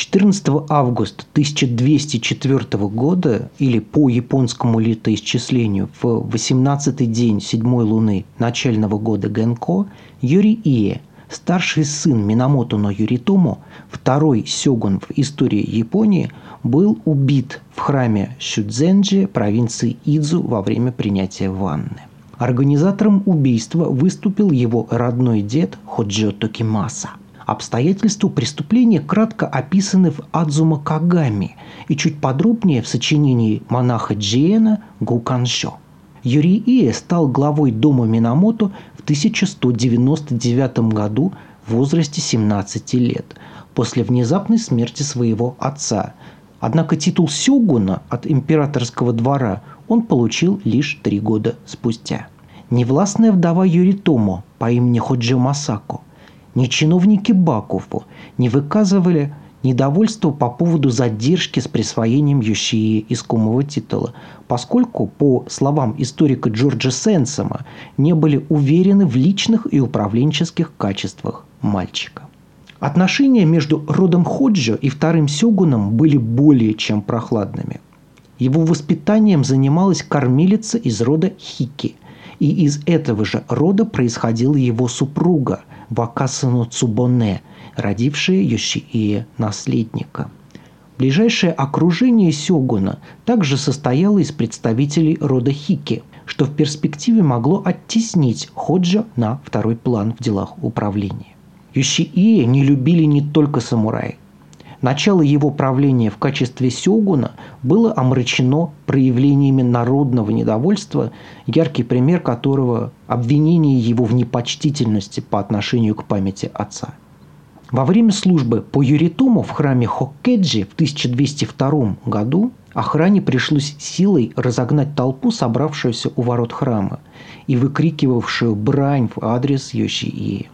14 августа 1204 года, или по японскому летоисчислению, в 18-й день седьмой луны начального года Генко, Юрий Ие, старший сын Минамото но Юритому, второй сёгун в истории Японии, был убит в храме Шудзенджи провинции Идзу во время принятия ванны. Организатором убийства выступил его родной дед Ходжо Токимаса. Обстоятельства преступления кратко описаны в Адзума Кагами и чуть подробнее в сочинении монаха Джиена Гуканшо. Юрий Ие стал главой дома Минамото в 1199 году в возрасте 17 лет, после внезапной смерти своего отца. Однако титул сёгуна от императорского двора он получил лишь три года спустя. Невластная вдова Юритомо по имени Ходжи Масако – ни чиновники Бакуфу не выказывали недовольство по поводу задержки с присвоением Йошии искомого титула, поскольку, по словам историка Джорджа Сенсома, не были уверены в личных и управленческих качествах мальчика. Отношения между родом Ходжо и вторым сёгуном были более чем прохладными. Его воспитанием занималась кормилица из рода Хики, и из этого же рода происходила его супруга – Вакасану Цубоне, родившая Йошиие наследника. Ближайшее окружение Сёгуна также состояло из представителей рода Хики, что в перспективе могло оттеснить Ходжа на второй план в делах управления. Йошиие не любили не только самураи. Начало его правления в качестве сёгуна было омрачено проявлениями народного недовольства, яркий пример которого – обвинение его в непочтительности по отношению к памяти отца. Во время службы по Юритому в храме Хоккеджи в 1202 году охране пришлось силой разогнать толпу, собравшуюся у ворот храма и выкрикивавшую брань в адрес Йошиии.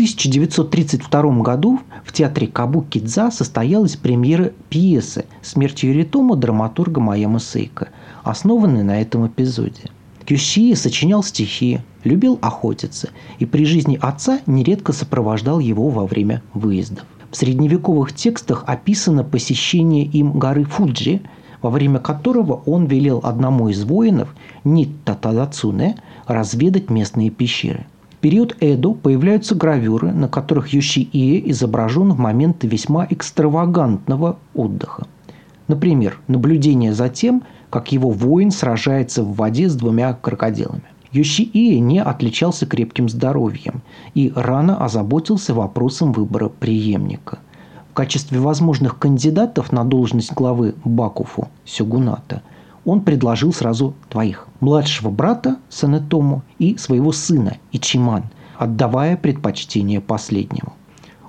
В 1932 году в театре Кабуки-Дза состоялась премьера пьесы «Смерть Юритома» драматурга Майяма Сейка, основанной на этом эпизоде. Кющии сочинял стихи, любил охотиться и при жизни отца нередко сопровождал его во время выездов. В средневековых текстах описано посещение им горы Фуджи, во время которого он велел одному из воинов, Нитта Тадацуне, разведать местные пещеры – период Эду появляются гравюры, на которых Йошиие изображен в моменты весьма экстравагантного отдыха. Например, наблюдение за тем, как его воин сражается в воде с двумя крокодилами. Йошиие не отличался крепким здоровьем и рано озаботился вопросом выбора преемника. В качестве возможных кандидатов на должность главы Бакуфу Сюгуната – он предложил сразу двоих. Младшего брата Санетому и своего сына Ичиман, отдавая предпочтение последнему.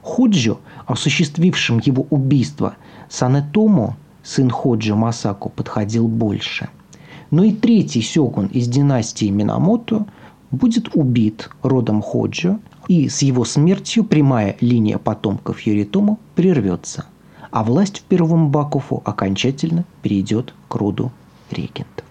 Ходжо, осуществившим его убийство, Санетому, сын Ходжо Масаку, подходил больше. Но и третий сёгун из династии Минамото будет убит родом Ходжо, и с его смертью прямая линия потомков Юритому прервется, а власть в первом Бакуфу окончательно перейдет к роду reikintų.